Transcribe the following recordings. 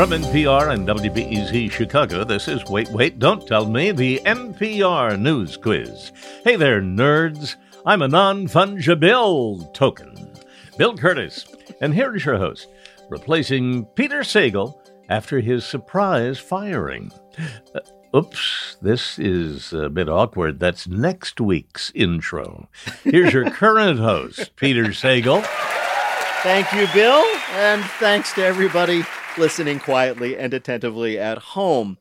From NPR and WBEZ Chicago, this is Wait, Wait, Don't Tell Me, the NPR News Quiz. Hey there, nerds. I'm a non fungible token, Bill Kurtis. and here's your host, replacing Peter Sagal after his surprise firing. Uh, oops, this is a bit awkward. That's next week's intro. Here's your current host, Peter Sagal. Thank you, Bill, and thanks to everybody listening quietly and attentively at home.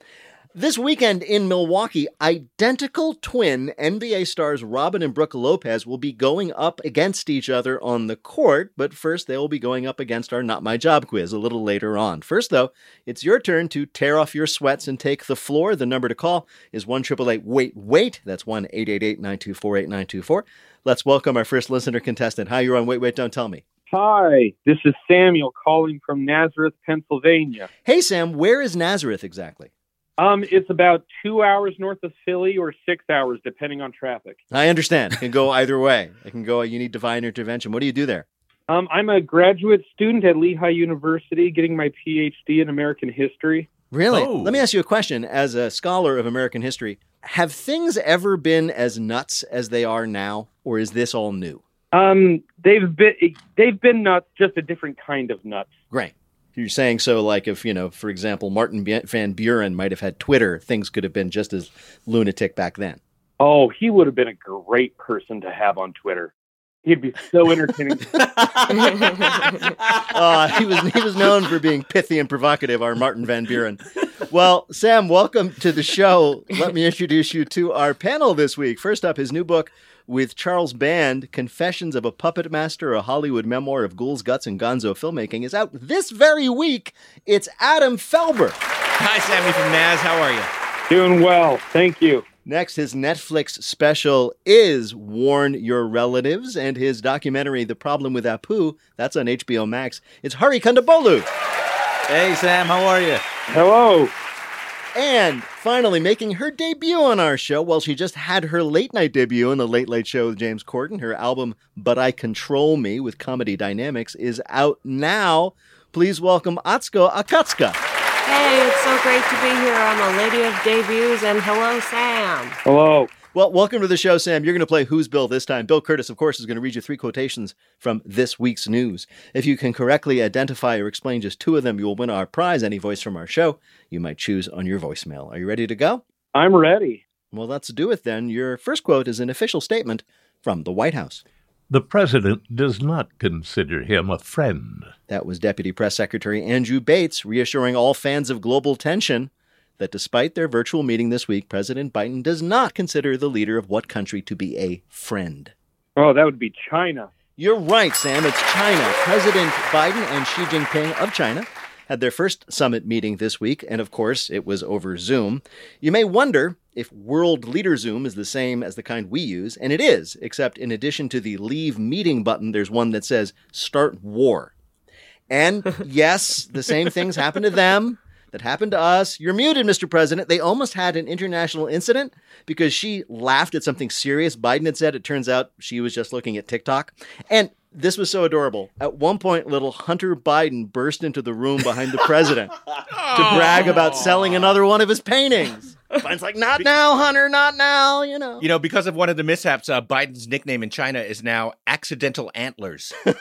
This weekend in Milwaukee, identical twin NBA stars Robin and Brooke Lopez will be going up against each other on the court, but first they will be going up against our Not My Job quiz a little later on. First, though, it's your turn to tear off your sweats and take the floor. The number to call is 1 Wait Wait. That's 1 888 924 8924. Let's welcome our first listener contestant. Hi, you're on Wait Wait Don't Tell Me. Hi, this is Samuel calling from Nazareth, Pennsylvania. Hey, Sam, where is Nazareth exactly? Um, it's about two hours north of Philly or six hours, depending on traffic. I understand. It can go either way. It can go, you need divine intervention. What do you do there? Um, I'm a graduate student at Lehigh University getting my PhD in American history. Really? Oh. Let me ask you a question. As a scholar of American history, have things ever been as nuts as they are now, or is this all new? Um, they've been they've been nuts, just a different kind of nuts. Great. You're saying so, like if, you know, for example, Martin Van Buren might have had Twitter, things could have been just as lunatic back then. Oh, he would have been a great person to have on Twitter. He'd be so entertaining. Uh, he was he was known for being pithy and provocative, our Martin Van Buren. Well, Sam, welcome to the show. Let me introduce you to our panel this week. First up, his new book with Charles Band, Confessions of a Puppet Master, a Hollywood memoir of ghouls, guts, and gonzo filmmaking, is out this very week. It's Adam Felber. Hi, Sammy from Naz. How are you? Doing well, thank you. Next, his Netflix special is Warn Your Relatives, and his documentary, The Problem with Apu, that's on HBO Max. It's Hari Kondabolu. Hey, Sam. How are you? Hello. And finally, making her debut on our show, well, she just had her late night debut on the Late Late Show with James Corden. Her album, But I Control Me with Comedy Dynamics, is out now. Please welcome Atsuko Okatsuka. Hey, it's so great to be here. I'm a lady of debuts, and hello, Sam. Hello. Well, welcome to the show, Sam. You're going to play Who's Bill this time. Bill Kurtis, of course, is going to read you three quotations from this week's news. If you can correctly identify or explain just two of them, you will win our prize, any voice from our show you might choose on your voicemail. Are you ready to go? I'm ready. Well, let's do it then. Your first quote is an official statement from the White House. The president does not consider him a friend. That was Deputy Press Secretary Andrew Bates reassuring all fans of global tension that despite their virtual meeting this week, President Biden does not consider the leader of what country to be a friend. Oh, that would be China. You're right, Sam. It's China. President Biden and Xi Jinping of China had their first summit meeting this week, and of course, it was over Zoom. You may wonder if World Leader Zoom is the same as the kind we use, and it is, except in addition to the leave meeting button, there's one that says start war. And yes, the same things happen to them that happened to us. You're muted, Mr. President. They almost had an international incident because Xi laughed at something serious Biden had said. It turns out Xi was just looking at TikTok. And this was so adorable. At one point, little Hunter Biden burst into the room behind the president to brag about selling another one of his paintings. Biden's like, not now, Hunter, not now, you know. You know, because of one of the mishaps, uh, Biden's nickname in China is now accidental antlers. I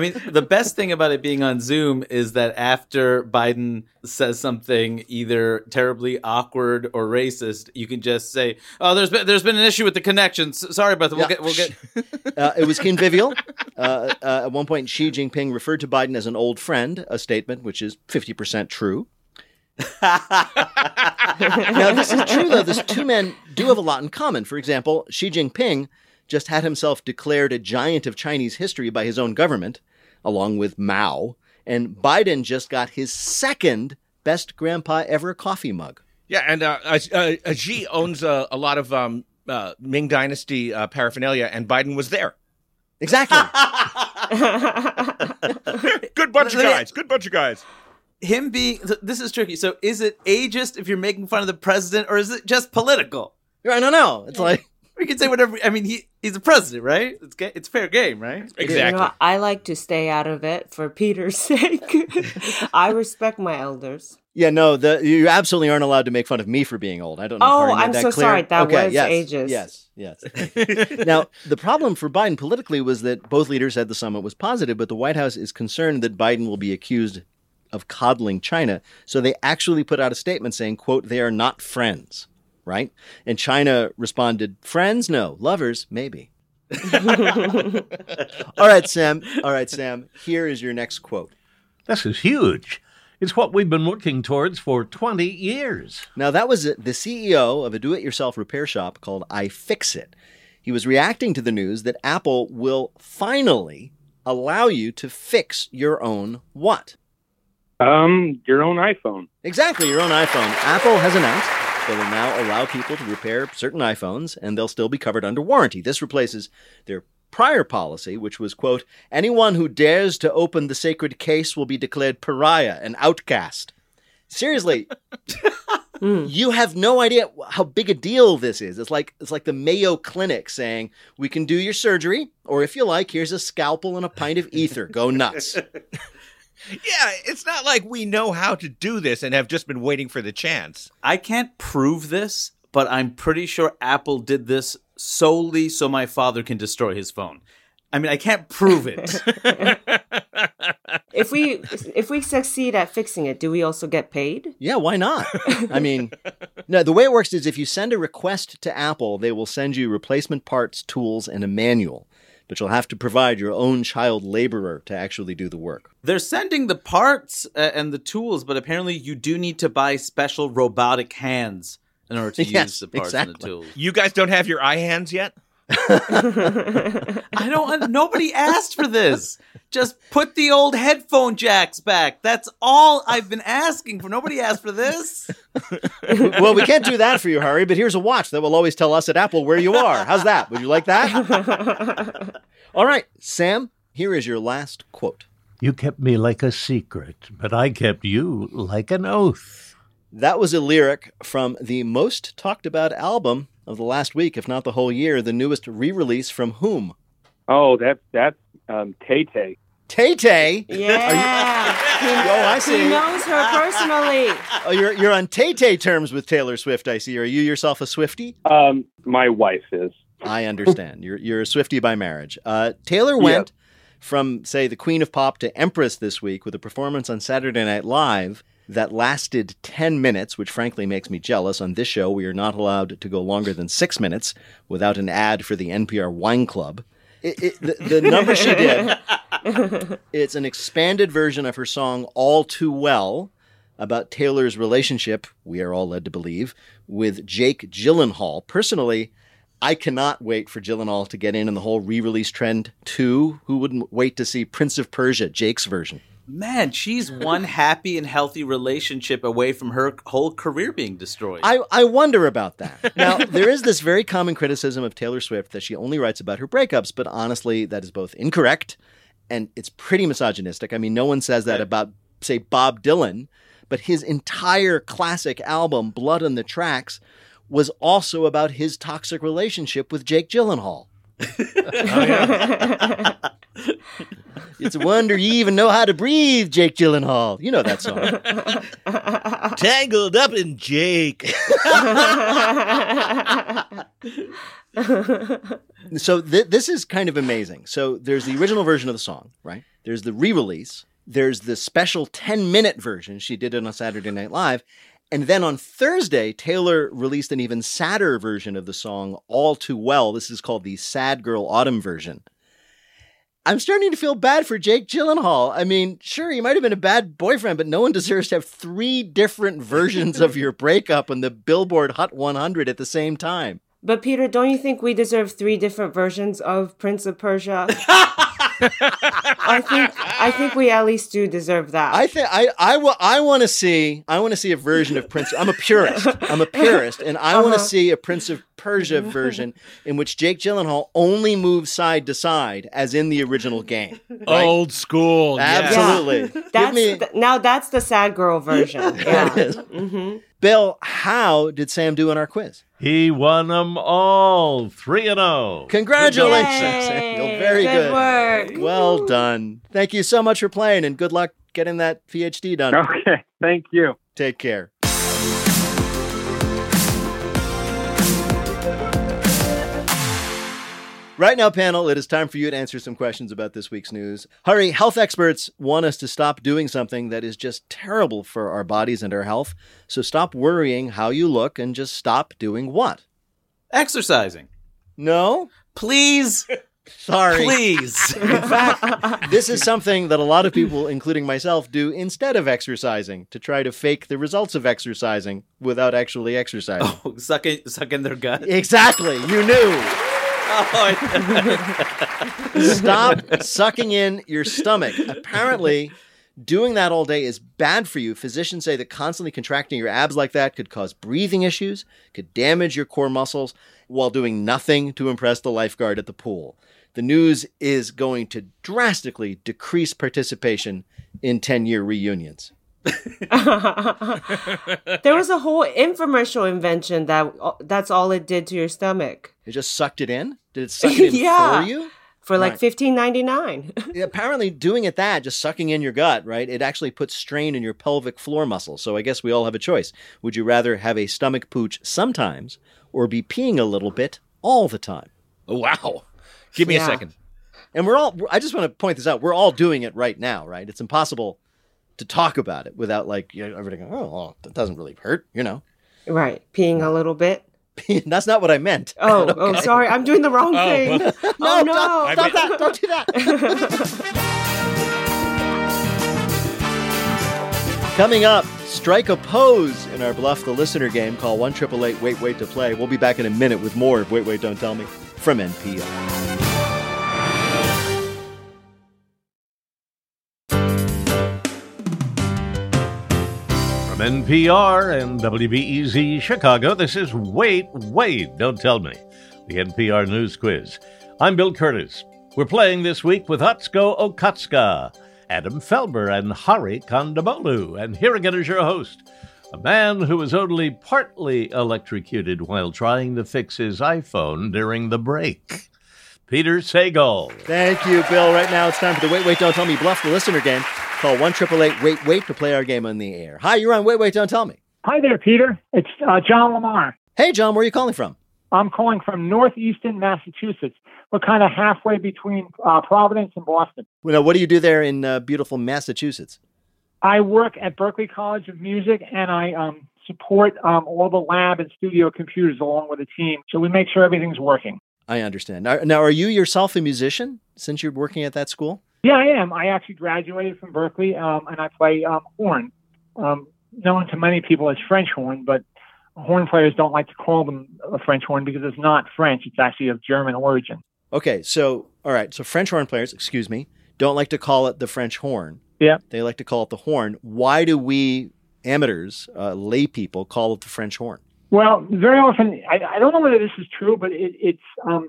mean, the best thing about it being on Zoom is that after Biden says something either terribly awkward or racist, you can just say, "Oh, there's been there's been an issue with the connections. Sorry about that. We'll Yeah. get we'll get." Uh, it was convivial. Uh, uh, at one point, Xi Jinping referred to Biden as an old friend, a statement which is 50% true. Now, this is true, though. These two men do have a lot in common. For example, Xi Jinping just had himself declared a giant of Chinese history by his own government, along with Mao. And Biden just got his second best grandpa ever coffee mug. yeah, and uh, uh, uh, Xi owns uh, a lot of um, uh, Ming Dynasty uh, paraphernalia, and Biden was there. Exactly. Good bunch of guys. Good bunch of guys. Him being this is tricky. So, is it ageist if you're making fun of the president, or is it just political? I don't know. It's like We can say whatever. I mean, he he's the president, right? It's ga- it's fair game, right? Exactly. You know, I like to stay out of it for Peter's sake. I respect my elders. Yeah, no, the, you absolutely aren't allowed to make fun of me for being old. I don't know. Oh, I'm that so clear. sorry. That okay, was yes, ages. Yes, yes. now, the problem for Biden politically was that both leaders said the summit was positive, but the White House is concerned that Biden will be accused of coddling China. So they actually put out a statement saying, quote, they are not friends, right? And China responded, friends? No. Lovers? Maybe. All right, Sam. All right, Sam. Here is your next quote. This is huge. It's what we've been working towards for 20 years. Now, that was the CEO of a do it yourself repair shop called iFixit. He was reacting to the news that Apple will finally allow you to fix your own what? Um, your own iPhone. Exactly, your own iPhone. Apple has announced they will now allow people to repair certain iPhones and they'll still be covered under warranty. This replaces their prior policy, which was, quote, anyone who dares to open the sacred case will be declared pariah and outcast. Seriously, you have no idea how big a deal this is. It's like it's like the Mayo Clinic saying, "We can do your surgery, or if you like, here's a scalpel and a pint of ether. Go nuts." Yeah, it's not like we know how to do this and have just been waiting for the chance. I can't prove this, but I'm pretty sure Apple did this solely so my father can destroy his phone. I mean, I can't prove it. If we if we succeed at fixing it, do we also get paid? Yeah, why not? I mean, no, the way it works is if you send a request to Apple, they will send you replacement parts, tools, and a manual. But you'll have to provide your own child laborer to actually do the work. They're sending the parts uh, and the tools, but apparently you do need to buy special robotic hands in order to Yes, use the parts and the tools. You guys don't have your eye hands yet? I don't. Nobody asked for this. Just put the old headphone jacks back. That's all I've been asking for. Nobody asked for this. well, we can't do that for you, Hari, but here's a watch that will always tell us at Apple where you are. How's that? Would you like that? All right, Sam, here is your last quote. You kept me like a secret, but I kept you like an oath. That was a lyric from the most talked about album of the last week, if not the whole year, the newest re release from whom? Oh, that that's um, Tay Tay. Tay Tay. Yeah. Oh, I see. he knows her personally. Oh, you're, you're on Tay Tay terms with Taylor Swift, I see. Are you yourself a Swifty? Um, my wife is. I understand. You're you're a Swifty by marriage. Uh, Taylor went from say the Queen of Pop to Empress this week with a performance on Saturday Night Live that lasted 10 minutes, which frankly makes me jealous. On this show, we are not allowed to go longer than 6 minutes without an ad for the NPR Wine Club. It, it, the, the number she did, it's an expanded version of her song All Too Well about Taylor's relationship, we are all led to believe, with Jake Gyllenhaal. Personally, I cannot wait for Gyllenhaal to get in in the whole re-release trend too. Who wouldn't wait to see Prince of Persia, Jake's version? Man, she's one happy and healthy relationship away from her whole career being destroyed. I, I wonder about that. Now, there is this very common criticism of Taylor Swift that she only writes about her breakups, but honestly, that is both incorrect and it's pretty misogynistic. I mean, no one says that about, say, Bob Dylan, but his entire classic album, Blood on the Tracks, was also about his toxic relationship with Jake Gyllenhaal. Oh, it's a wonder you even know how to breathe, Jake Gyllenhaal. You know that song. Tangled up in Jake. so th- this is kind of amazing. So there's the original version of the song, right? There's the re-release. There's the special 10-minute version. She did it on Saturday Night Live. And then on Thursday, Taylor released an even sadder version of the song All Too Well. This is called the Sad Girl Autumn version. I'm starting to feel bad for Jake Gyllenhaal. I mean, sure, he might have been a bad boyfriend, but no one deserves to have three different versions of your breakup on the Billboard Hot 100 at the same time. But Peter, don't you think we deserve three different versions of Prince of Persia? I think I think we at least do deserve that. I think I I, wa- I want to see I want to see a version of Prince. I'm a purist. I'm a purist, and I want to Uh-huh. see a Prince of Persia version in which Jake Gyllenhaal only moves side to side, as in the original game. Right? Old school. yes. Absolutely. Give that's me- th- now that's the sad girl version. There it Yeah. is. hmm Bill, how did Sam do in our quiz? He won them all, 3 and oh. 0. Congratulations, Yay! Samuel. Very Good good. work. Well done. Thank you so much for playing, and good luck getting that PhD done. Okay, thank you. Take care. Right now, panel, it is time for you to answer some questions about this week's news. Hari, health experts want us to stop doing something that is just terrible for our bodies and our health. So stop worrying how you look and just stop doing what? Exercising. No? Please. Sorry. Please. In fact, this is something that a lot of people, including myself, do instead of exercising to try to fake the results of exercising without actually exercising. oh, suck, in, suck in their gut. Exactly. You knew. Stop sucking in your stomach. Apparently, doing that all day is bad for you. Physicians say that constantly contracting your abs like that could cause breathing issues, could damage your core muscles while doing nothing to impress the lifeguard at the pool. The news is going to drastically decrease participation in 10 year reunions. there was a whole infomercial invention that that's all it did to your stomach It just sucked it in? Did it suck it in Yeah. for you? for like Right. fifteen ninety nine. apparently doing it that just sucking in your gut right it actually puts strain in your pelvic floor muscles so i guess we all have a choice would you rather have a stomach pooch sometimes or be peeing a little bit all the time Oh, Wow. Give me Yeah. a second. and we're all i just want to point this out we're all doing it right now right it's impossible to talk about it without like you know, everybody going oh well, that doesn't really hurt you know right, peeing a little bit. that's not what i meant Oh, oh, sorry, I'm doing the wrong Oh, thing. no, oh no! stop, stop that don't do that Coming up, strike a pose in our Bluff the Listener game. Call 1 Wait Wait to play. We'll be back in a minute with more of Wait Wait Don't Tell Me from NPR. NPR and WBEZ Chicago, this is Wait, Wait, Don't Tell Me, the NPR News Quiz. I'm Bill Kurtis. We're playing this week with Atsuko Okatsuka, Adam Felber, and Hari Kondabolu. And here again is your host, a man who was only partly electrocuted while trying to fix his iPhone during the break, Peter Sagal. Thank you, Bill. Right now it's time for the Wait Wait Don't Tell Me Bluff the Listener game. Call 1 Wait Wait to play our game on the air. Hi, you're on Wait Wait Don't Tell Me. Hi there, Peter. It's uh, John Lamar. Hey, John, where are you calling from? I'm calling from northeastern Massachusetts. We're kind of halfway between uh, Providence and Boston. Well, now, what do you do there in uh, beautiful Massachusetts? I work at Berklee College of Music, and I um, support um, all the lab and studio computers along with a team. So we make sure everything's working. I understand. Now, now, are you yourself a musician since you're working at that school? Yeah, I am. I actually graduated from Berklee, um, and I play um, horn, um, known to many people as French horn, but horn players don't like to call them a French horn because it's not French. It's actually of German origin. Okay, so all right, so French horn players, excuse me, don't like to call it the French horn. Yeah. They like to call it the horn. Why do we amateurs, uh, lay people, call it the French horn? Well, very often, I, I don't know whether this is true, but it, it's um,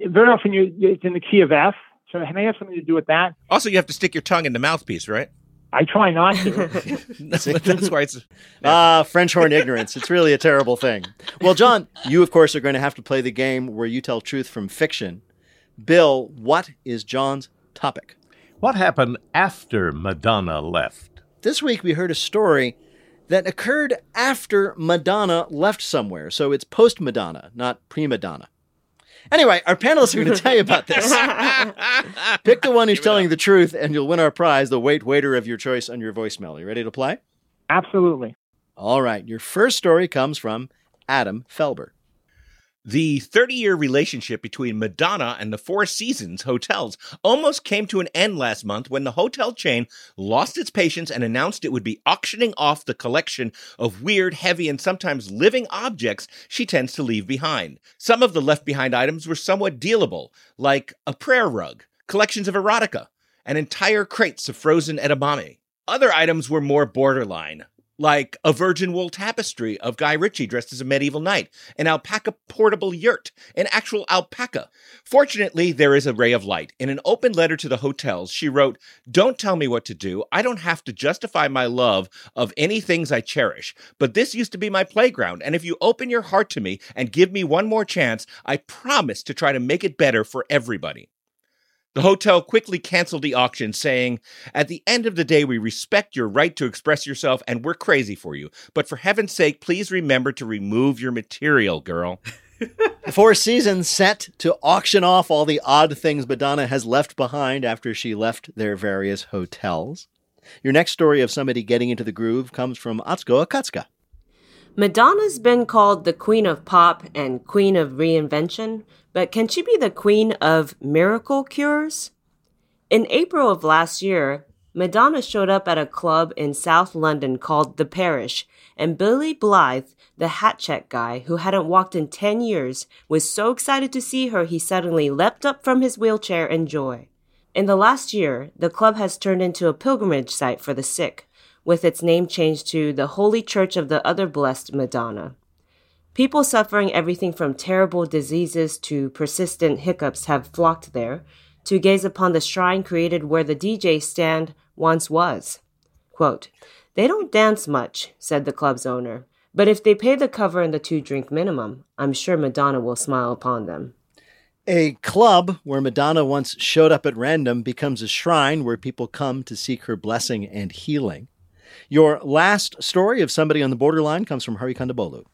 very often you, it's in the key of F. So it may have something to do with that. Also, you have to stick your tongue in the mouthpiece, right? I try not to. That's, that's why it's. Ah, French horn ignorance. It's really a terrible thing. Well, John, you of course are going to have to play the game where you tell truth from fiction. Bill, what is John's topic? What happened after Madonna left? This week we heard a story that occurred after Madonna left somewhere. So it's post Madonna, not pre Madonna. Anyway, our panelists are going to tell you about this. Pick the one who's telling the truth, and you'll win our prize, the wait waiter of your choice on your voicemail. You ready to play? Absolutely. All right. Your first story comes from Adam Felber. The 30 year relationship between Madonna and the Four Seasons hotels almost came to an end last month when the hotel chain lost its patience and announced it would be auctioning off the collection of weird, heavy, and sometimes living objects she tends to leave behind. Some of the left behind items were somewhat dealable, like a prayer rug, collections of erotica, and entire crates of frozen edamame. Other items were more borderline, like a virgin wool tapestry of Guy Ritchie dressed as a medieval knight, an alpaca portable yurt, an actual alpaca. Fortunately, there is a ray of light. In an open letter to the hotels, she wrote, Don't tell me what to do. I don't have to justify my love of any things I cherish, but this used to be my playground, and if you open your heart to me and give me one more chance, I promise to try to make it better for everybody. The hotel quickly canceled the auction, saying, At the end of the day, we respect your right to express yourself and we're crazy for you. But for heaven's sake, please remember to remove your material, girl. Four Seasons set to auction off all the odd things Madonna has left behind after she left their various hotels. Your next story of somebody getting into the groove comes from Atsuko Okatsuka. Madonna's been called the queen of pop and queen of reinvention, but can she be the queen of miracle cures? In April of last year, Madonna showed up at a club in South London called The Parish, and Billy Blythe, the hat check guy who hadn't walked in 10 years, was so excited to see her he suddenly leapt up from his wheelchair in joy. In the last year, the club has turned into a pilgrimage site for the sick, with its name changed to the Holy Church of the Other Blessed Madonna. People suffering everything from terrible diseases to persistent hiccups have flocked there to gaze upon the shrine created where the DJ stand once was. Quote, they don't dance much, said the club's owner, but if they pay the cover and the two drink minimum, I'm sure Madonna will smile upon them. A club where Madonna once showed up at random becomes a shrine where people come to seek her blessing and healing. Your last story of somebody on the borderline comes from Hari Kondabolu.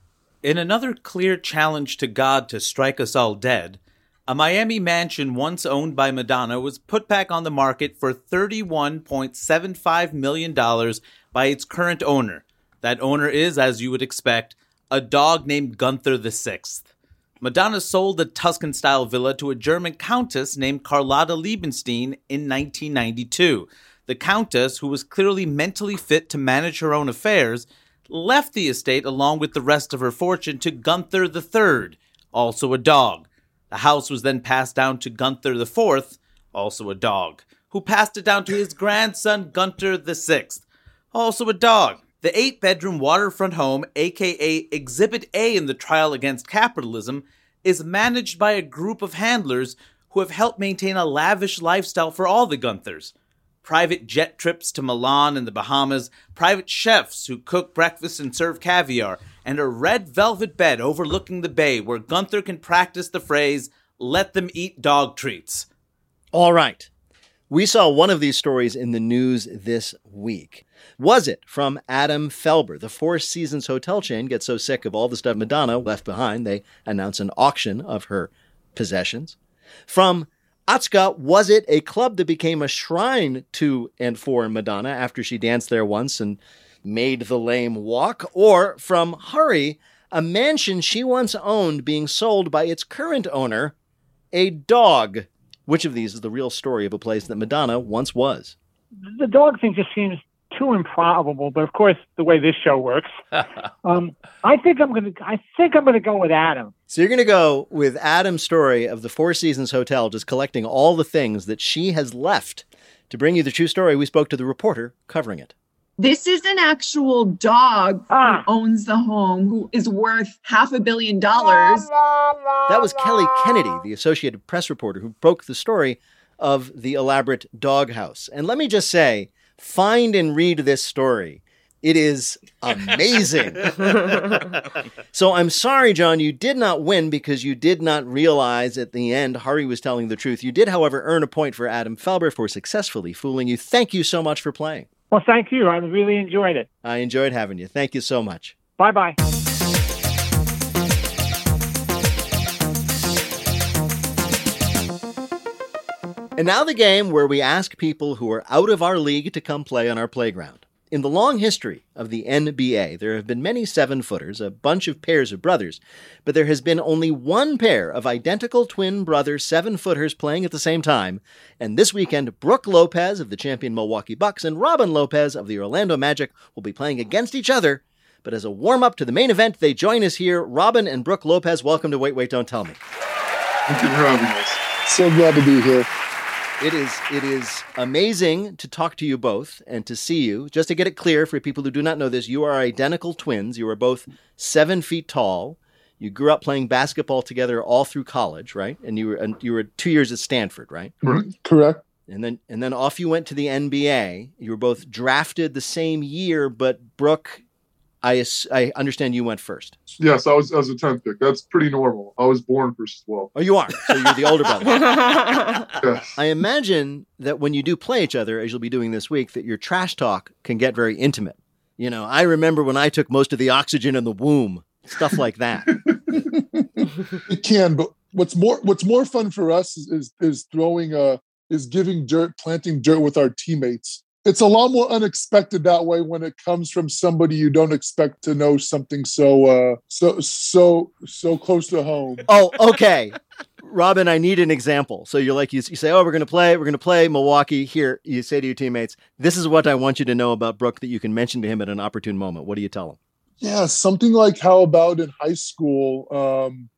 In another clear challenge to God to strike us all dead, a Miami mansion once owned by Madonna was put back on the market for $31.75 million by its current owner. That owner is, as you would expect, a dog named Gunther VI. Madonna sold the Tuscan style villa to a German countess named Carlotta Liebenstein in 1992. The countess, who was clearly mentally fit to manage her own affairs, left the estate along with the rest of her fortune to Gunther III, also a dog. The house was then passed down to Gunther IV, also a dog, who passed it down to his grandson Gunther VI, also a dog. The eight bedroom waterfront home, aka Exhibit A in the trial against capitalism, is managed by a group of handlers who have helped maintain a lavish lifestyle for all the Gunthers private jet trips to Milan and the Bahamas, private chefs who cook breakfast and serve caviar, and a red velvet bed overlooking the bay where Gunther can practice the phrase, let them eat dog treats. All right. We saw one of these stories in the news this week. Was it from Adam Felber? The Four Seasons hotel chain gets so sick of all the stuff Madonna left behind, they announce an auction of her possessions. From Atsuko, was it a club that became a shrine to and for Madonna after she danced there once and made the lame walk? Or from Hari, a mansion she once owned being sold by its current owner, a dog? Which of these is the real story of a place that Madonna once was? The dog thing just seems too improbable, but of course, the way this show works, um, I think I'm gonna. I think I'm gonna go with Adam. So you're gonna go with Adam's story of the Four Seasons Hotel, just collecting all the things that she has left. To bring you the true story, we spoke to the reporter covering it. This is an actual dog Ah. who owns the home, who is worth half a billion dollars. That was Kelli Kennedy, the Associated Press reporter, who broke the story of the elaborate doghouse. And let me just say, find and read this story. It is amazing. so I'm sorry, John, you did not win because you did not realize at the end Hari was telling the truth. You did, however, earn a point for Adam Felber for successfully fooling you. Thank you so much for playing. Well, thank you. I really enjoyed it. I enjoyed having you. Thank you so much. Bye bye. And now the game where we ask people who are out of our league to come play on our playground. In the long history of the NBA, there have been many seven footers, a bunch of pairs of brothers, but there has been only one pair of identical twin brother seven footers playing at the same time. And this weekend, Brooke Lopez of the champion Milwaukee Bucks and Robin Lopez of the Orlando Magic will be playing against each other. But as a warm up to the main event, they join us here. Robin and Brooke Lopez, welcome to Wait, Wait, Don't Tell Me. Thank you for having us. So glad to be here. It is it is amazing to talk to you both and to see you. Just to get it clear for people who do not know this, you are identical twins. You are both seven feet tall. You grew up playing basketball together all through college, right? And you were and you were two years at Stanford, right? Correct. Mm-hmm. And then and then off you went to the NBA. You were both drafted the same year, but Brooke, I I understand you went first. Yes, I was as a tenth pick. That's pretty normal. I was born first as well. Oh, you are. So you're the older brother. Yes. I imagine that when you do play each other, as you'll be doing this week, that your trash talk can get very intimate. You know, I remember when I took most of the oxygen in the womb, stuff like that. it can, but what's more what's more fun for us is is, is throwing uh is giving dirt, planting dirt with our teammates. It's a lot more unexpected that way when it comes from somebody you don't expect to know something so uh so so so close to home. oh, okay. Robin, I need an example. So you're like, you, you say, oh, we're going to play, we're going to play Milwaukee. Here, you say to your teammates, this is what I want you to know about Brooke that you can mention to him at an opportune moment. What do you tell him? Yeah, something like how about in high school? Um,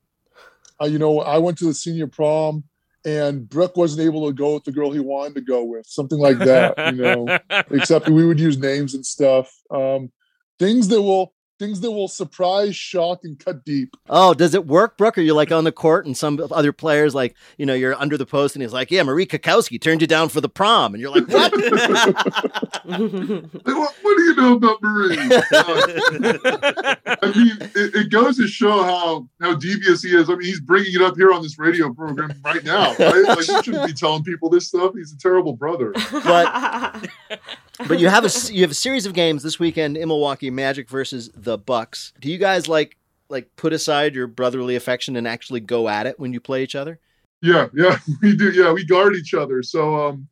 uh, you know, I went to the senior prom, and Brooke wasn't able to go with the girl he wanted to go with. Something like that, you know. Except we would use names and stuff. Um, things that will things that will surprise, shock, and cut deep. Oh, does it work, Brooke? Are you like on the court and some other players, like, you know, you're under the post and he's like, yeah, Marie Kakowski turned you down for the prom. And you're like, what? What, what do you know about Marie? Uh, I mean, it, it goes to show how how devious he is. I mean, he's bringing it up here on this radio program right now. Right? Like, he shouldn't be telling people this stuff. He's a terrible brother. but but you have a s- you have a series of games this weekend in Milwaukee, Magic versus the Bucks. Do you guys like like put aside your brotherly affection and actually go at it when you play each other? Yeah, yeah, we do. Yeah, we guard each other. So um,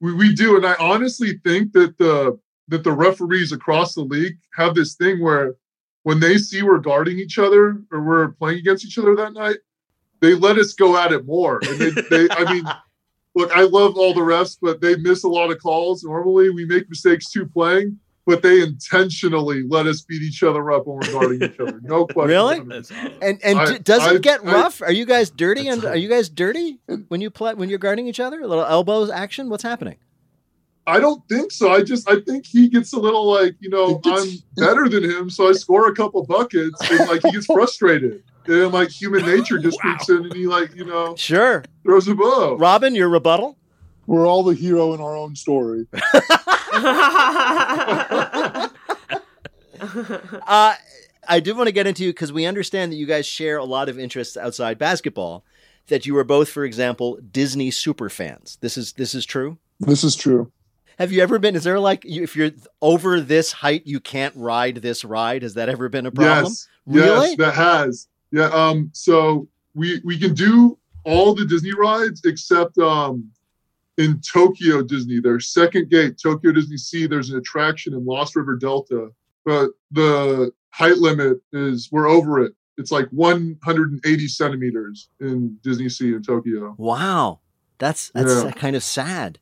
we we do, and I honestly think that the that the referees across the league have this thing where when they see we're guarding each other or we're playing against each other that night, they let us go at it more. And they, they I mean, look, I love all the refs, but they miss a lot of calls. Normally, we make mistakes too playing. But they intentionally let us beat each other up when we're guarding each other. No question. Really? And and I- d- does I- it get I- rough? are you guys dirty? And are you guys dirty when you play when you're guarding each other? A little elbows action. What's happening? I don't think so. I just I think he gets a little like you know gets- I'm better than him, so I score a couple buckets and like he gets frustrated, and like human nature just creeps in and he like you know Sure, throws a bow. Robin, your rebuttal. We're all the hero in our own story. Uh, I do want to get into you because we understand that you guys share a lot of interests outside basketball. That you are both, for example, Disney super fans. This is this is true. This is true. Have you ever been? Is there like if you're over this height, you can't ride this ride? Has that ever been a problem? Yes, Really? yes, that has. Yeah. Um. So we we can do all the Disney rides except um in Tokyo Disney. Their second gate, Tokyo Disney Sea. There's an attraction in Lost River Delta, but the height limit is we're over it. It's like 180 centimeters in Disney Sea in Tokyo. Wow, that's that's Yeah. kind of sad.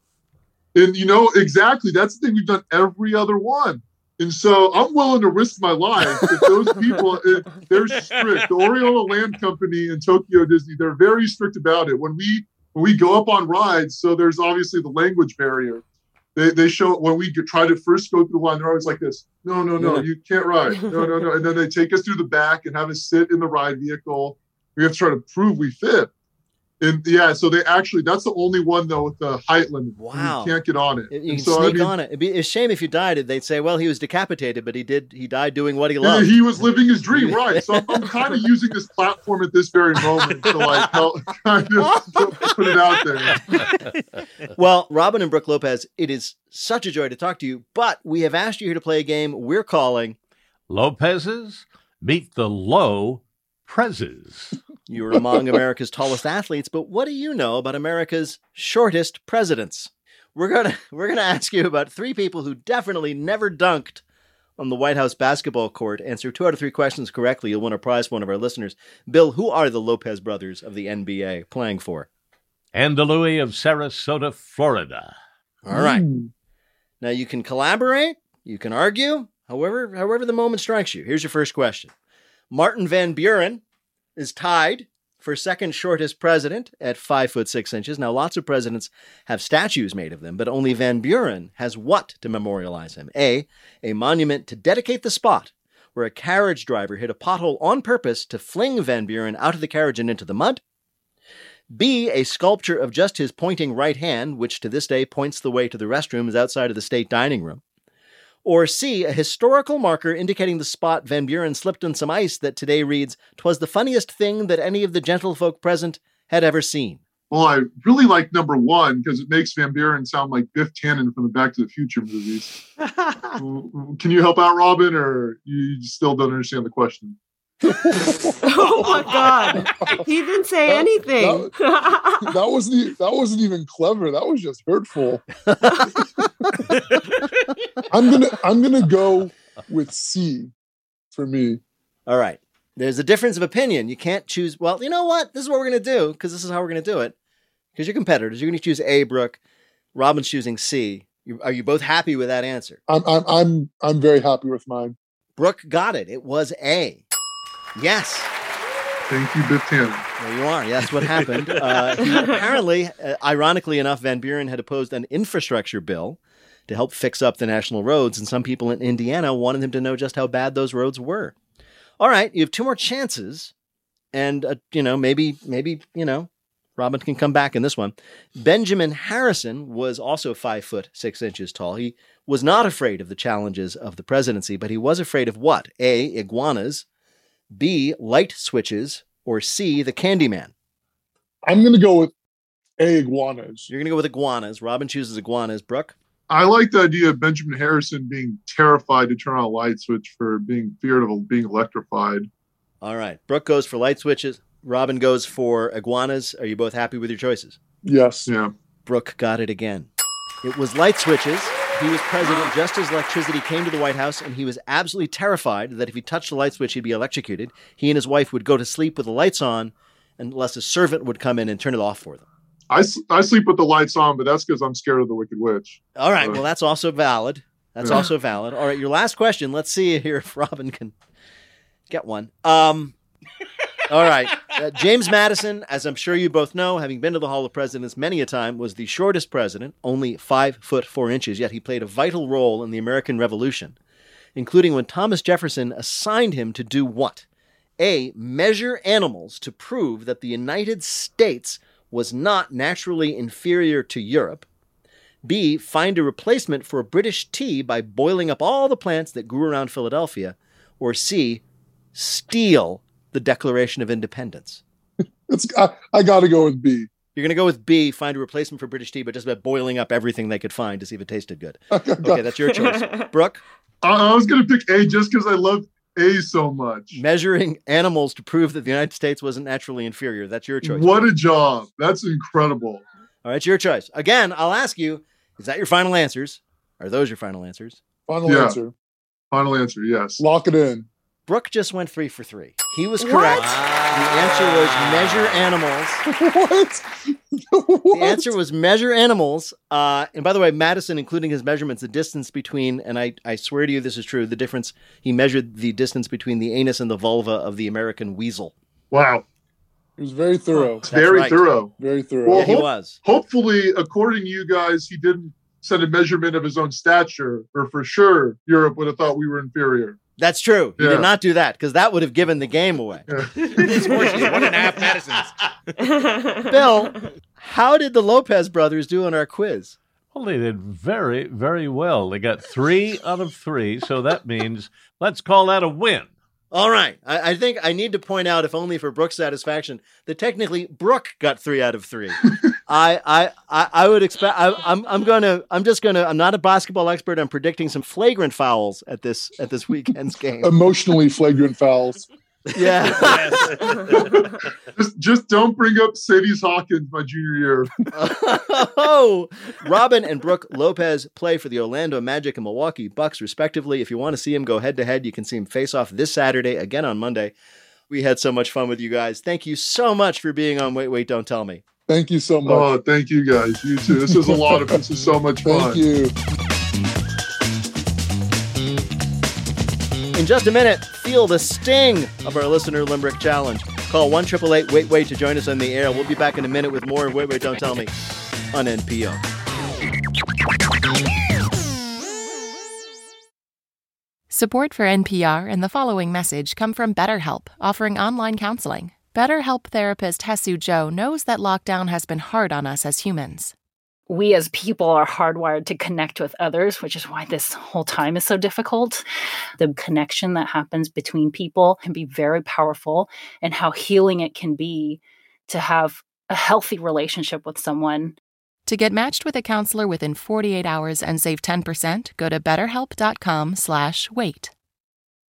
And you know, exactly. That's the thing. We've done every other one. And so I'm willing to risk my life if those people, they're strict. The Oriental Land Company and Tokyo Disney, they're very strict about it. When we when we go up on rides, so there's obviously the language barrier. They, they show when we try to first go through the line, they're always like this. No, no, no, Yeah. you can't ride. No, no, no. And then they take us through the back and have us sit in the ride vehicle. We have to try to prove we fit. And yeah, so they actually that's the only one though with the height limit. Wow. You can't get on it. You And can so, I sneak mean, on it. It'd be a shame if you died. They'd say, "Well, he was decapitated, but he did. He died doing what he Yeah, loved." he was living his dream, right? So I'm, I'm kind of using this platform at this very moment to like help kind of put it out there. well, Robin and Brooke Lopez, it is such a joy to talk to you. But we have asked you here to play a game we're calling Lopez's meet the low prezes. You're among America's tallest athletes, but what do you know about America's shortest presidents? We're gonna we're gonna ask you about three people who definitely never dunked on the White House basketball court. Answer two out of three questions correctly, you'll win a prize for one of our listeners. Bill, who are the Lopez brothers of the NBA playing for? And the Louis of Sarasota, Florida. All right. Hmm. Now you can collaborate, you can argue, however however the moment strikes you. Here's your first question. Martin Van Buren is tied for second shortest president at five foot six inches. Now, lots of presidents have statues made of them, but only Van Buren has what to memorialize him? A, a monument to dedicate the spot where a carriage driver hit a pothole on purpose to fling Van Buren out of the carriage and into the mud. B, a sculpture of just his pointing right hand, which to this day points the way to the restrooms outside of the state dining room. Or C, a historical marker indicating the spot Van Buren slipped on some ice that today reads, "'Twas the funniest thing that any of the gentlefolk present had ever seen. Well, I really like number one because it makes Van Buren sound like Biff Tannen from the Back to the Future movies. Can you help out, Robin, or you still don't understand the question? oh my god. He didn't say That- anything. that wasn't e- that wasn't even clever. That was just hurtful. I'm gonna I'm gonna go with C for me. All right. There's a difference of opinion. You can't choose. Well, you know what? This is what we're going to do because this is how we're going to do it. Because you're competitors. You're going to choose A, Brooke. Robin's choosing C. You, are you both happy with that answer? I'm I'm I'm I'm very happy with mine. Brooke got it. It was A. Yes. Thank you, Biff Tannen. There you are. Yes, what happened. Uh, apparently, uh, ironically enough, Van Buren had opposed an infrastructure bill to help fix up the national roads, and some people in Indiana wanted him to know just how bad those roads were. All right, you have two more chances, and uh, you know maybe maybe you know Robin can come back in this one. Benjamin Harrison was also five foot six inches tall. He was not afraid of the challenges of the presidency, but he was afraid of what? A. Iguanas. B. Light switches. Or C. The Candyman. I'm gonna go with A iguanas. You're going to go with iguanas. Robin chooses iguanas. Brooke? I like the idea of Benjamin Harrison being terrified to turn on a light switch for being feared of being electrified. All right. Brooke goes for light switches. Robin goes for iguanas. Are you both happy with your choices? Yes. Yeah. Brooke got it again. It was light switches. He was president just as electricity came to the White House, and he was absolutely terrified that if he touched the light switch, he'd be electrocuted. He and his wife would go to sleep with the lights on unless a servant would come in and turn it off for them. I, I sleep with the lights on, but that's because I'm scared of the Wicked Witch. All right. Uh, Well, that's also valid. That's Yeah. also valid. All right. Your last question. Let's see here if Robin can get one. Um, all right. Uh, James Madison, as I'm sure you both know, having been to the Hall of Presidents many a time, was the shortest president, only five foot four inches, yet he played a vital role in the American Revolution, including when Thomas Jefferson assigned him to do what? A. Measure animals to prove that the United States was not naturally inferior to Europe. B. Find a replacement for British tea by boiling up all the plants that grew around Philadelphia. Or C. Steal the Declaration of Independence. It's I, I got to go with B. You're going to go with B. Find a replacement for British tea, but just by boiling up everything they could find to see if it tasted good. Okay, that's your choice. Brooke, I, I was going to pick A just because I love A so much. measuring animals to prove that the United States wasn't naturally inferior. That's your choice. What a job. That's incredible. All right, it's your choice. Again, I'll ask you: Is that your final answers? Are those your final answers? Final Yeah. answer. Final answer, yes. Lock it in. Brooke just went three for three. He was correct. The answer was measure animals. what? The answer was measure animals. Uh, and by the way, Madison, including his measurements, the distance between, and I, I swear to you this is true, the difference, he measured the distance between the anus and the vulva of the American weasel. Wow. It was very thorough. That's Very right. thorough. Very thorough. Well, Yeah, he hope- was. Hopefully, according to you guys, he didn't set a measurement of his own stature, or for sure, Europe would have thought we were inferior. That's true. He Yeah. did not do that because that would have given the game away. These horses, one and a half Madisons. Bill, how did the Lopez brothers do on our quiz? Well, they did very, very well. They got three out of three, so that means let's call that a win. All right. I, I think I need to point out, if only for Brooke's satisfaction, that technically Brooke got three out of three. I, I, I, I would expect. I, I'm, I'm gonna. I'm just gonna. I'm not a basketball expert. I'm predicting some flagrant fouls at this at this weekend's game. Emotionally flagrant fouls. Yeah. Just, just don't bring up Sadie's Hawkins my junior year. oh, Robin and Brooke Lopez play for the Orlando Magic and Milwaukee Bucks, respectively. If you want to see him go head to head, you can see him face off this Saturday, again on Monday. We had so much fun with you guys. Thank you so much for being on Wait, Wait, Don't Tell Me. Thank you so much. Oh, thank you guys. You too. This is a lot of this is so much fun. Thank you. In just a minute, feel the sting of our listener limerick challenge. Call 1 Wait Wait to join us on the air. We'll be back in a minute with more Wait Wait Don't Tell Me on NPR. Support for NPR and the following message come from BetterHelp, offering online counseling. BetterHelp therapist Hesu Joe knows that lockdown has been hard on us as humans. We as people are hardwired to connect with others, which is why this whole time is so difficult. The connection that happens between people can be very powerful, and how healing it can be to have a healthy relationship with someone To get matched with a counselor within 48 hours and save 10%, go to betterhelp.com slash wait.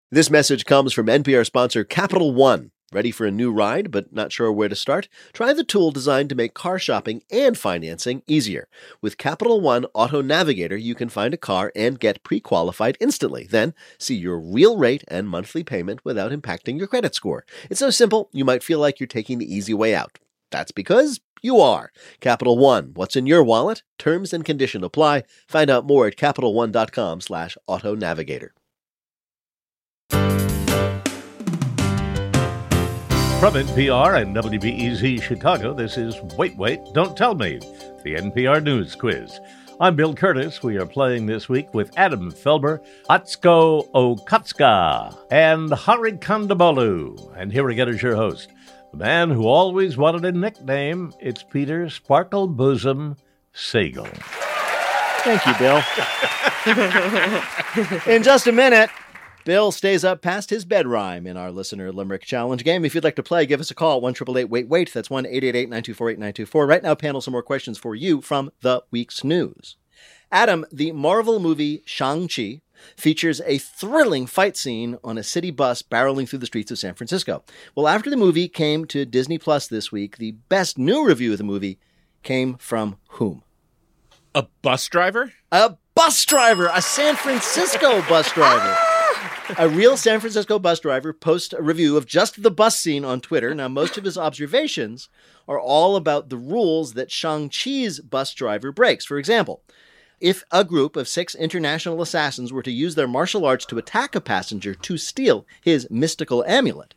This message comes from NPR sponsor Capital One. Ready for a new ride, but not sure where to start? Try the tool designed to make car shopping and financing easier. With Capital One Auto Navigator, you can find a car and get pre qualified instantly. Then see your real rate and monthly payment without impacting your credit score. It's so simple, you might feel like you're taking the easy way out. That's because you are. Capital One, what's in your wallet? Terms and condition apply. Find out more at CapitalOne.com slash auto navigator. From NPR and WBEZ Chicago, this is Wait, Wait, Don't Tell Me, the NPR News Quiz. I'm Bill Kurtis. We are playing this week with Adam Felber, Atsuko Okatsuka, and Hari Kondabolu. And here again is your host, the man who always wanted a nickname. It's Peter Sparkle Bosom Sagal. Thank you, Bill. in just a minute, Bill stays up past his bed rhyme in our listener limerick challenge game. If you'd like to play, give us a call, 1888 Wait Wait. That's 1 888 924 8924. Right now, panel some more questions for you from the week's news. Adam, the Marvel movie Shang-Chi features a thrilling fight scene on a city bus barreling through the streets of San Francisco. Well, after the movie came to Disney Plus this week, the best new review of the movie came from whom? A bus driver? A bus driver, a San Francisco bus driver. A real San Francisco bus driver posts a review of just the bus scene on Twitter. Now, most of his observations are all about the rules that Shang-Chi's bus driver breaks. For example, if a group of six international assassins were to use their martial arts to attack a passenger to steal his mystical amulet,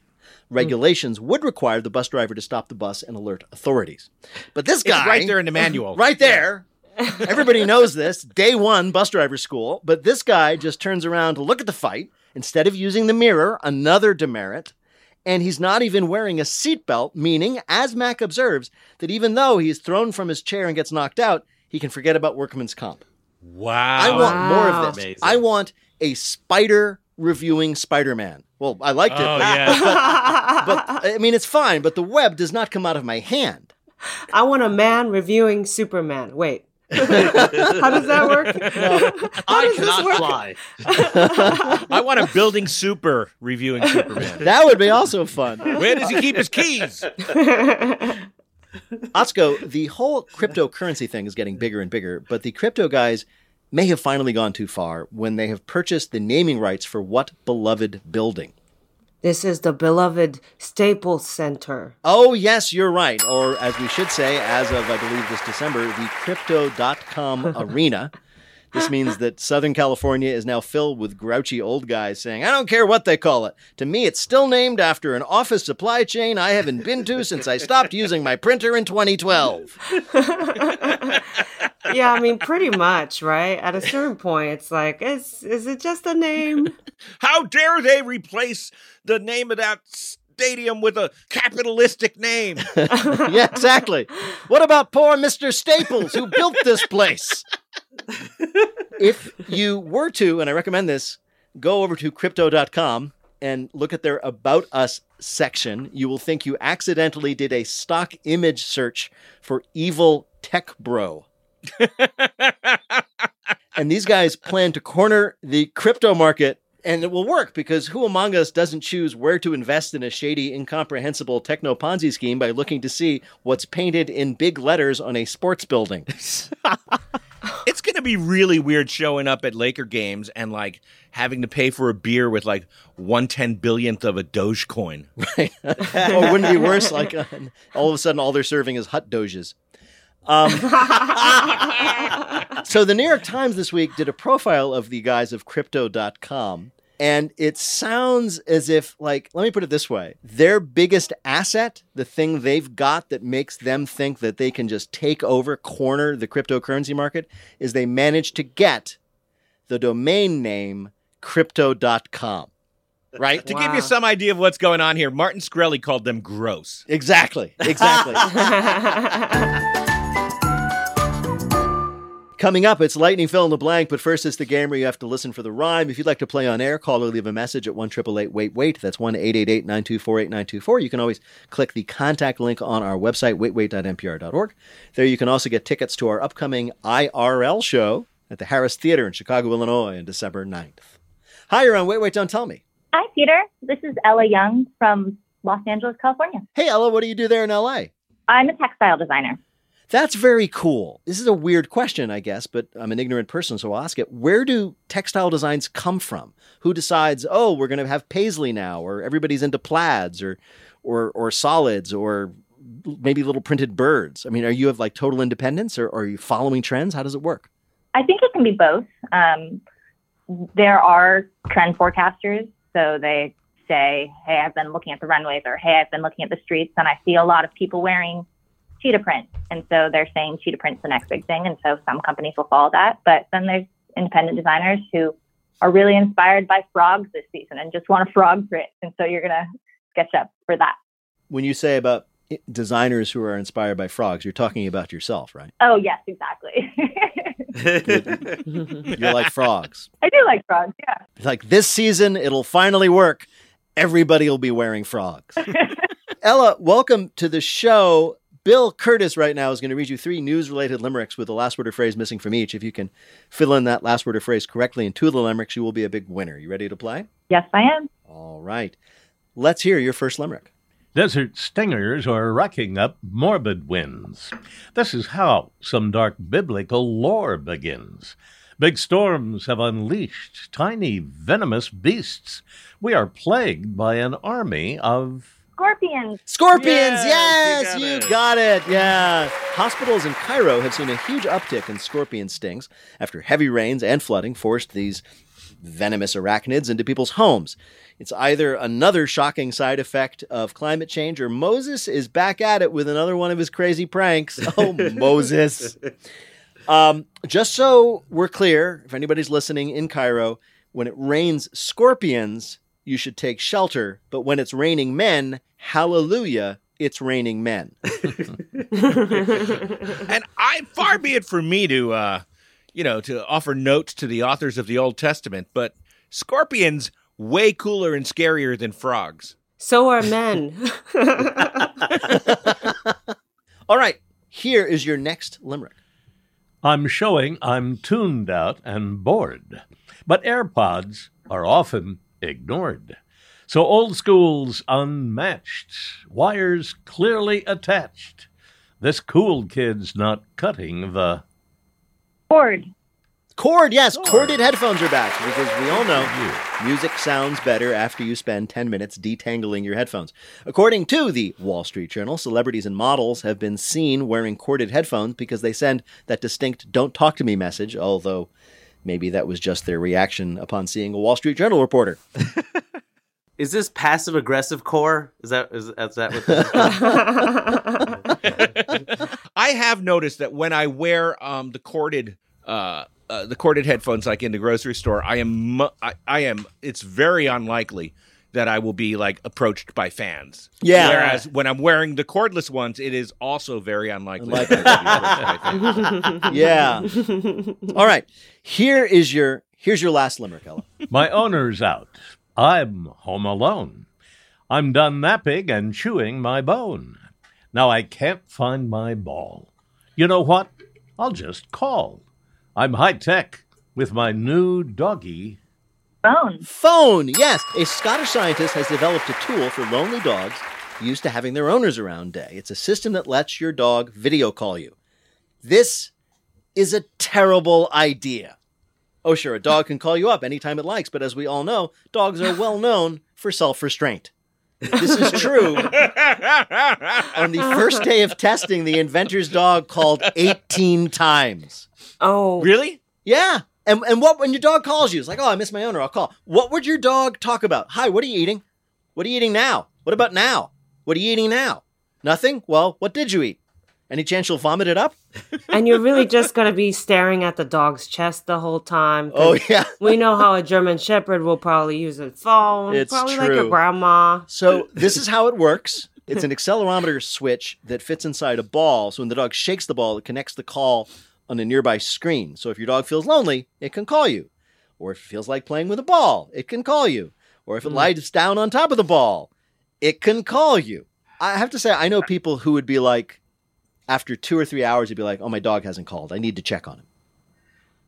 hmm. regulations would require the bus driver to stop the bus and alert authorities. But this guy. It's right there in the manual. right there, everybody knows this. Day one, bus driver school. But this guy just turns around to look at the fight instead of using the mirror. Another demerit. And he's not even wearing a seatbelt, meaning, as Mac observes, that even though he's thrown from his chair and gets knocked out, he can forget about workman's comp. Wow. I want more of this. Amazing. I want a spider reviewing Spider Man. Well, I liked it, Oh, but, yeah. but I mean, it's fine, but the web does not come out of my hand. I want a man reviewing Superman. Wait. How does that work? How I does this cannot work? fly. I want a building super reviewing Superman. That would be also fun. Where does he keep his keys? Atsuko, the whole cryptocurrency thing is getting bigger and bigger, but the crypto guys may have finally gone too far when they have purchased the naming rights for what beloved building? This is the beloved Staples Center. Oh, yes, you're right. Or as we should say, as of, I believe, this December, the crypto.com arena. This means that Southern California is now filled with grouchy old guys saying, I don't care what they call it. To me, it's still named after an office supply chain I haven't been to since I stopped using my printer in 2012. Yeah, I mean, pretty much, right? At a certain point, it's like, is is it just a name? How dare they replace the name of that stadium with a capitalistic name? yeah, exactly. What about poor Mr. Staples who built this place? if you were to, and I recommend this, go over to crypto.com and look at their About Us section, you will think you accidentally did a stock image search for evil tech bro. and these guys plan to corner the crypto market. And it will work because who among us doesn't choose where to invest in a shady, incomprehensible techno Ponzi scheme by looking to see what's painted in big letters on a sports building? it's going to be really weird showing up at Laker games and like having to pay for a beer with like one ten billionth of a Dogecoin. Right? or wouldn't it be worse? Like uh, all of a sudden, all they're serving is hut doges. Um, so the New York Times this week did a profile of the guys of Crypto.com, And it sounds as if, like, let me put it this way their biggest asset, the thing they've got that makes them think that they can just take over, corner the cryptocurrency market, is they managed to get the domain name crypto.com. Right? To give you some idea of what's going on here, Martin Shkreli called them gross. Exactly. Exactly. Coming up, it's Lightning Fill in the Blank, but first it's the game where you have to listen for the rhyme. If you'd like to play on air, call or leave a message at 1 Wait Wait. That's 1 888 924 8924. You can always click the contact link on our website, waitwait.npr.org. There you can also get tickets to our upcoming IRL show at the Harris Theater in Chicago, Illinois on December 9th. Hi, you're on Wait Wait, Don't Tell Me. Hi, Peter. This is Ella Young from Los Angeles, California. Hey, Ella, what do you do there in LA? I'm a textile designer. That's very cool. This is a weird question, I guess, but I'm an ignorant person, so I'll ask it. Where do textile designs come from? Who decides, oh, we're going to have paisley now, or everybody's into plaids, or, or, or solids, or maybe little printed birds? I mean, are you of like total independence, or, or are you following trends? How does it work? I think it can be both. Um, there are trend forecasters, so they say, hey, I've been looking at the runways, or hey, I've been looking at the streets, and I see a lot of people wearing cheetah print. And so they're saying cheetah print's the next big thing. And so some companies will follow that. But then there's independent designers who are really inspired by frogs this season and just want a frog print. And so you're going to sketch up for that. When you say about designers who are inspired by frogs, you're talking about yourself, right? Oh, yes, exactly. You're like frogs. I do like frogs, yeah. Like this season, it'll finally work. Everybody will be wearing frogs. Ella, welcome to the show. Bill Kurtis right now is going to read you three news related limericks with the last word or phrase missing from each. If you can fill in that last word or phrase correctly in two of the limericks, you will be a big winner. You ready to play? Yes, I am. All right. Let's hear your first limerick. Desert stingers are racking up morbid winds. This is how some dark biblical lore begins. Big storms have unleashed tiny venomous beasts. We are plagued by an army of Scorpions. Scorpions, Yes, yes, you you got got, it. it. Yeah. Hospitals in Cairo have seen a huge uptick in scorpion stings after heavy rains and flooding forced these venomous arachnids into people's homes. It's either another shocking side effect of climate change or Moses is back at it with another one of his crazy pranks. Oh, Moses. Um, just so we're clear, if anybody's listening in Cairo, when it rains scorpions, you should take shelter. But when it's raining men, hallelujah, it's raining men. and I far be it from me to uh you know to offer notes to the authors of the Old Testament, but scorpions way cooler and scarier than frogs. So are men. All right, here is your next limerick. I'm showing I'm tuned out and bored, but AirPods are often ignored. So old school's unmatched, wires clearly attached. This cool kid's not cutting the Cord. Cord, yes, corded headphones are back because we all know music sounds better after you spend 10 minutes detangling your headphones. According to the Wall Street Journal, celebrities and models have been seen wearing corded headphones because they send that distinct don't talk to me message, although maybe that was just their reaction upon seeing a Wall Street Journal reporter. Is this passive aggressive core? Is that is, is that what this is? I have noticed that when I wear um, the corded uh, uh, the corded headphones, like in the grocery store, I am mu- I, I am. It's very unlikely that I will be like approached by fans. Yeah. Whereas when I'm wearing the cordless ones, it is also very unlikely. that I will be approached by fans. yeah. All right. Here is your here's your last limerick, Ella. My owner's out. I'm home alone. I'm done napping and chewing my bone. Now I can't find my ball. You know what? I'll just call. I'm high tech with my new doggy. Phone. Phone, yes. A Scottish scientist has developed a tool for lonely dogs used to having their owners around day. It's a system that lets your dog video call you. This is a terrible idea. Oh, sure, a dog can call you up anytime it likes, but as we all know, dogs are well known for self restraint. This is true. On the first day of testing, the inventor's dog called 18 times. Oh. Really? Yeah. And and what when your dog calls you, it's like, oh, I miss my owner. I'll call. What would your dog talk about? Hi, what are you eating? What are you eating now? What about now? What are you eating now? Nothing. Well, what did you eat? Any chance you'll vomit it up? and you're really just going to be staring at the dog's chest the whole time. Oh yeah. we know how a German Shepherd will probably use a phone. It's probably like your true. grandma. So this is how it works. It's an accelerometer switch that fits inside a ball. So when the dog shakes the ball, it connects the call on a nearby screen. So if your dog feels lonely, it can call you. Or if it feels like playing with a ball, it can call you. Or if it lies down on top of the ball, it can call you. I have to say, I know people who would be like, after two or three hours, you'd be like, oh, my dog hasn't called. I need to check on him.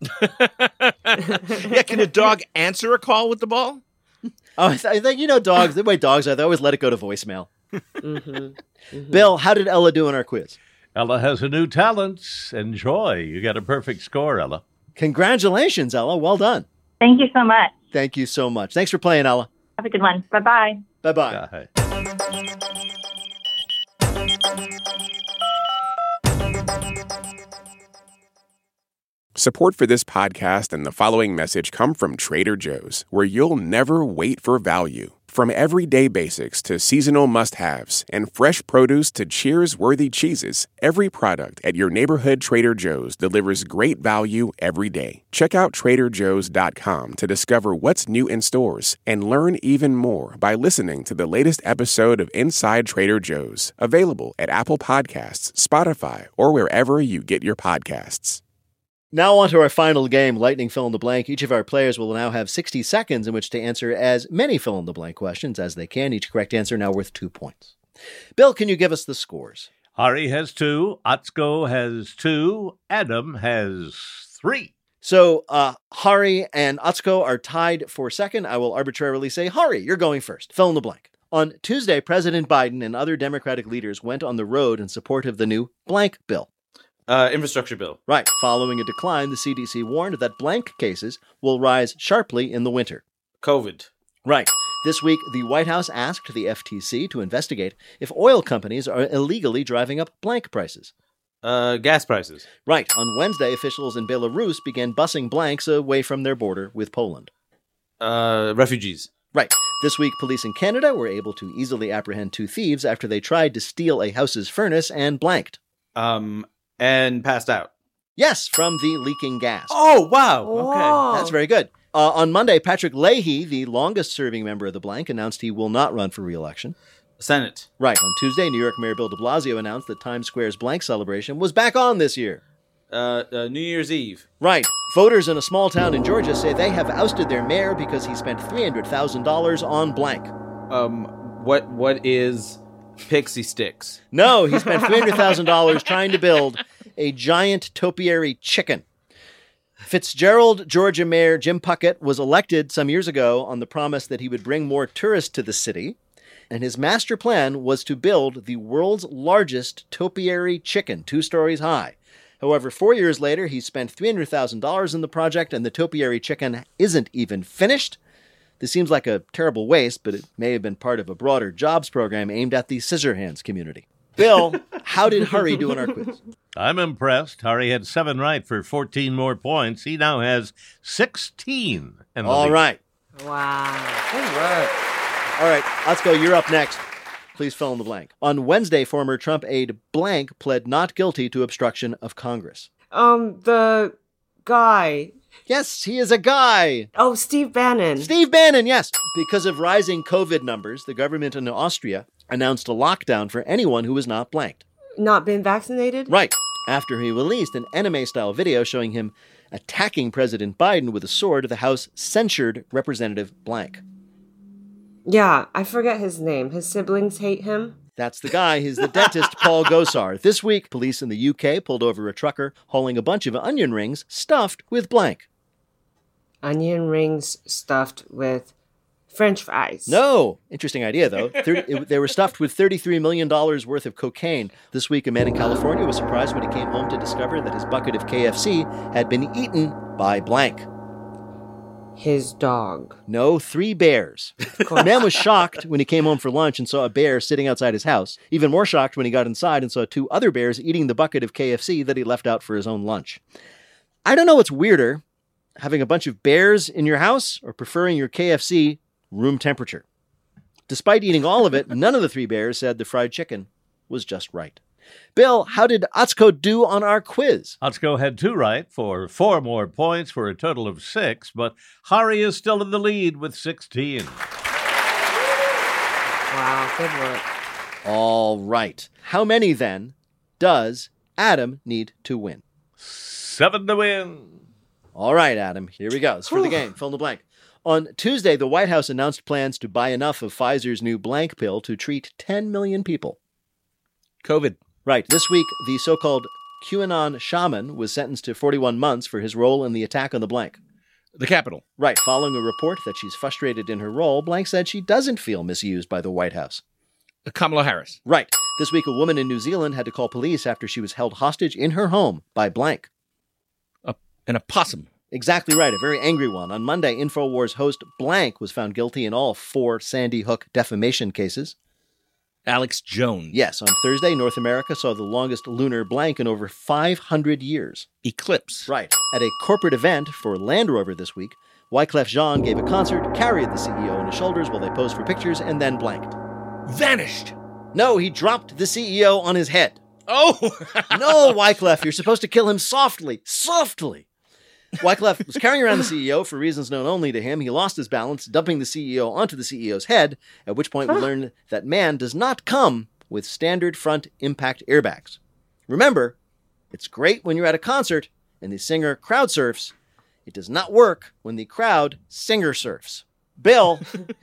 yeah, can a dog answer a call with the ball? Oh, I, th- I think, you know, dogs, the way dogs are, they always let it go to voicemail. Mm-hmm. Bill, how did Ella do in our quiz? Ella has a new talent. Enjoy. You got a perfect score, Ella. Congratulations, Ella. Well done. Thank you so much. Thank you so much. Thanks for playing, Ella. Have a good one. Bye bye. Bye bye. Support for this podcast and the following message come from Trader Joe's, where you'll never wait for value. From everyday basics to seasonal must haves and fresh produce to cheers worthy cheeses, every product at your neighborhood Trader Joe's delivers great value every day. Check out TraderJoe's.com to discover what's new in stores and learn even more by listening to the latest episode of Inside Trader Joe's, available at Apple Podcasts, Spotify, or wherever you get your podcasts. Now, on to our final game, Lightning Fill in the Blank. Each of our players will now have 60 seconds in which to answer as many fill in the blank questions as they can. Each correct answer now worth two points. Bill, can you give us the scores? Hari has two. Atsuko has two. Adam has three. So, uh, Hari and Atsuko are tied for second. I will arbitrarily say, Hari, you're going first. Fill in the blank. On Tuesday, President Biden and other Democratic leaders went on the road in support of the new blank bill. Uh, infrastructure bill. Right. Following a decline, the CDC warned that blank cases will rise sharply in the winter. COVID. Right. This week, the White House asked the FTC to investigate if oil companies are illegally driving up blank prices. Uh, gas prices. Right. On Wednesday, officials in Belarus began busing blanks away from their border with Poland. Uh, refugees. Right. This week, police in Canada were able to easily apprehend two thieves after they tried to steal a house's furnace and blanked. Um, and passed out. Yes, from the leaking gas. Oh, wow. Okay. That's very good. Uh, on Monday, Patrick Leahy, the longest serving member of the blank, announced he will not run for reelection. Senate. Right. On Tuesday, New York Mayor Bill de Blasio announced that Times Square's blank celebration was back on this year. Uh, uh, New Year's Eve. Right. Voters in a small town in Georgia say they have ousted their mayor because he spent $300,000 on blank. Um, what what is pixie sticks? No, he spent $300,000 trying to build a giant topiary chicken. Fitzgerald, Georgia Mayor Jim Puckett was elected some years ago on the promise that he would bring more tourists to the city, and his master plan was to build the world's largest topiary chicken, two stories high. However, four years later, he spent $300,000 in the project, and the topiary chicken isn't even finished. This seems like a terrible waste, but it may have been part of a broader jobs program aimed at the Scissorhands community. Bill, how did Hari do on our quiz? I'm impressed. Hari had seven right for 14 more points. He now has 16. in the All lead. right. Wow. All right. All right, let's go. You're up next. Please fill in the blank. On Wednesday, former Trump aide blank pled not guilty to obstruction of Congress. Um, the guy. Yes, he is a guy. Oh, Steve Bannon. Steve Bannon, yes. Because of rising COVID numbers, the government in Austria announced a lockdown for anyone who was not blanked. Not been vaccinated? Right. After he released an anime style video showing him attacking President Biden with a sword, the House censured Representative Blank. Yeah, I forget his name. His siblings hate him. That's the guy. He's the dentist, Paul Gosar. This week, police in the UK pulled over a trucker hauling a bunch of onion rings stuffed with blank. Onion rings stuffed with French fries. No! Interesting idea, though. Thir- it- they were stuffed with $33 million worth of cocaine. This week, a man in California was surprised when he came home to discover that his bucket of KFC had been eaten by blank. His dog. No, three bears. The man was shocked when he came home for lunch and saw a bear sitting outside his house. Even more shocked when he got inside and saw two other bears eating the bucket of KFC that he left out for his own lunch. I don't know what's weirder having a bunch of bears in your house or preferring your KFC room temperature? Despite eating all of it, none of the three bears said the fried chicken was just right. Bill, how did Atsuko do on our quiz? Atsuko had two right for four more points for a total of six, but Hari is still in the lead with 16. Wow, good work. All right. How many then does Adam need to win? Seven to win. All right, Adam, here we go. It's for the game. Fill in the blank. On Tuesday, the White House announced plans to buy enough of Pfizer's new blank pill to treat 10 million people. COVID. Right. This week, the so called QAnon shaman was sentenced to 41 months for his role in the attack on the blank. The Capitol. Right. Following a report that she's frustrated in her role, Blank said she doesn't feel misused by the White House. Uh, Kamala Harris. Right. This week, a woman in New Zealand had to call police after she was held hostage in her home by Blank. A, an opossum. Exactly right. A very angry one. On Monday, InfoWars host Blank was found guilty in all four Sandy Hook defamation cases. Alex Jones. Yes, on Thursday, North America saw the longest lunar blank in over 500 years. Eclipse. Right. At a corporate event for Land Rover this week, Wyclef Jean gave a concert, carried the CEO on his shoulders while they posed for pictures, and then blanked. Vanished. No, he dropped the CEO on his head. Oh! no, Wyclef, you're supposed to kill him softly. Softly. Wyclef was carrying around the CEO for reasons known only to him. He lost his balance, dumping the CEO onto the CEO's head, at which point we learned that man does not come with standard front impact airbags. Remember, it's great when you're at a concert and the singer crowd surfs. It does not work when the crowd singer surfs. Bill,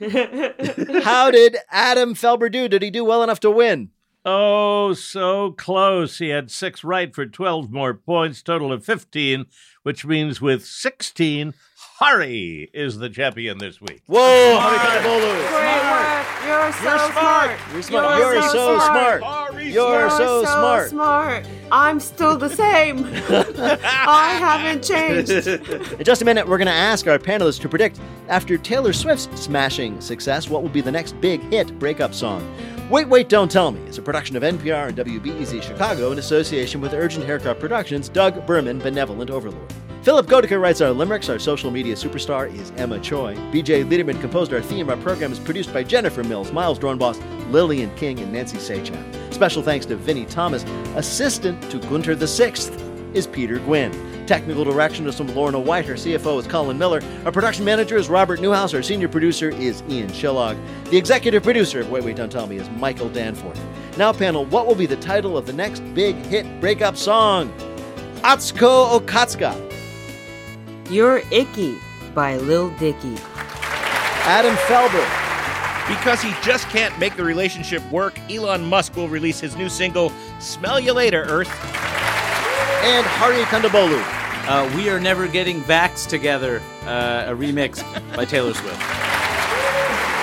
how did Adam Felber do? Did he do well enough to win? Oh, so close. He had six right for 12 more points, total of 15, which means with 16, Hari is the champion this week. Whoa, Hari Kondabolu. Great work. You're so You're smart. You're smart. You're, so, smart. Hari You're so smart. smart. I'm still the same. I haven't changed. In just a minute, we're going to ask our panelists to predict, after Taylor Swift's smashing success, what will be the next big hit breakup song. Wait, Wait, Don't Tell Me is a production of NPR and WBEZ Chicago in association with Urgent Haircut Productions, Doug Berman, Benevolent Overlord. Philipp Goedicke writes our limericks. Our social media superstar is Emma Choi. BJ Leiderman composed our theme. Our program is produced by Jennifer Mills, Miles Doornbos, Lillian King, and Nancy Saechao. Special thanks to Vinnie Thomas. Assistant to Gunter the Sixth is Peter Gwinn. Technical direction is from Lorna White. Our CFO is Colin Miller. Our production manager is Robert Newhouse. Our senior producer is Ian Chillag. The executive producer of Wait, Wait, Don't Tell Me is Michael Danforth. Now, panel, what will be the title of the next big hit breakup song? Atsuko Okatsuka. You're Icky by Lil Dicky. Adam Felber. Because he just can't make the relationship work, Elon Musk will release his new single, Smell You Later, Earth. And Hari Kondabolu. Uh, we are never getting vax together. Uh, a remix by Taylor Swift.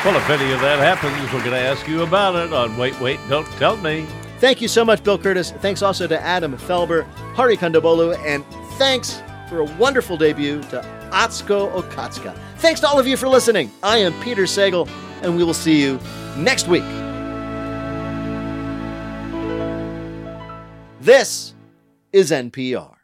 Well, if any of that happens, we're going to ask you about it on Wait, Wait, Don't Tell Me. Thank you so much, Bill Kurtis. Thanks also to Adam Felber, Hari Kondabolu, and thanks for a wonderful debut to Atsuko Okatsuka. Thanks to all of you for listening. I am Peter Sagal, and we will see you next week. This is NPR.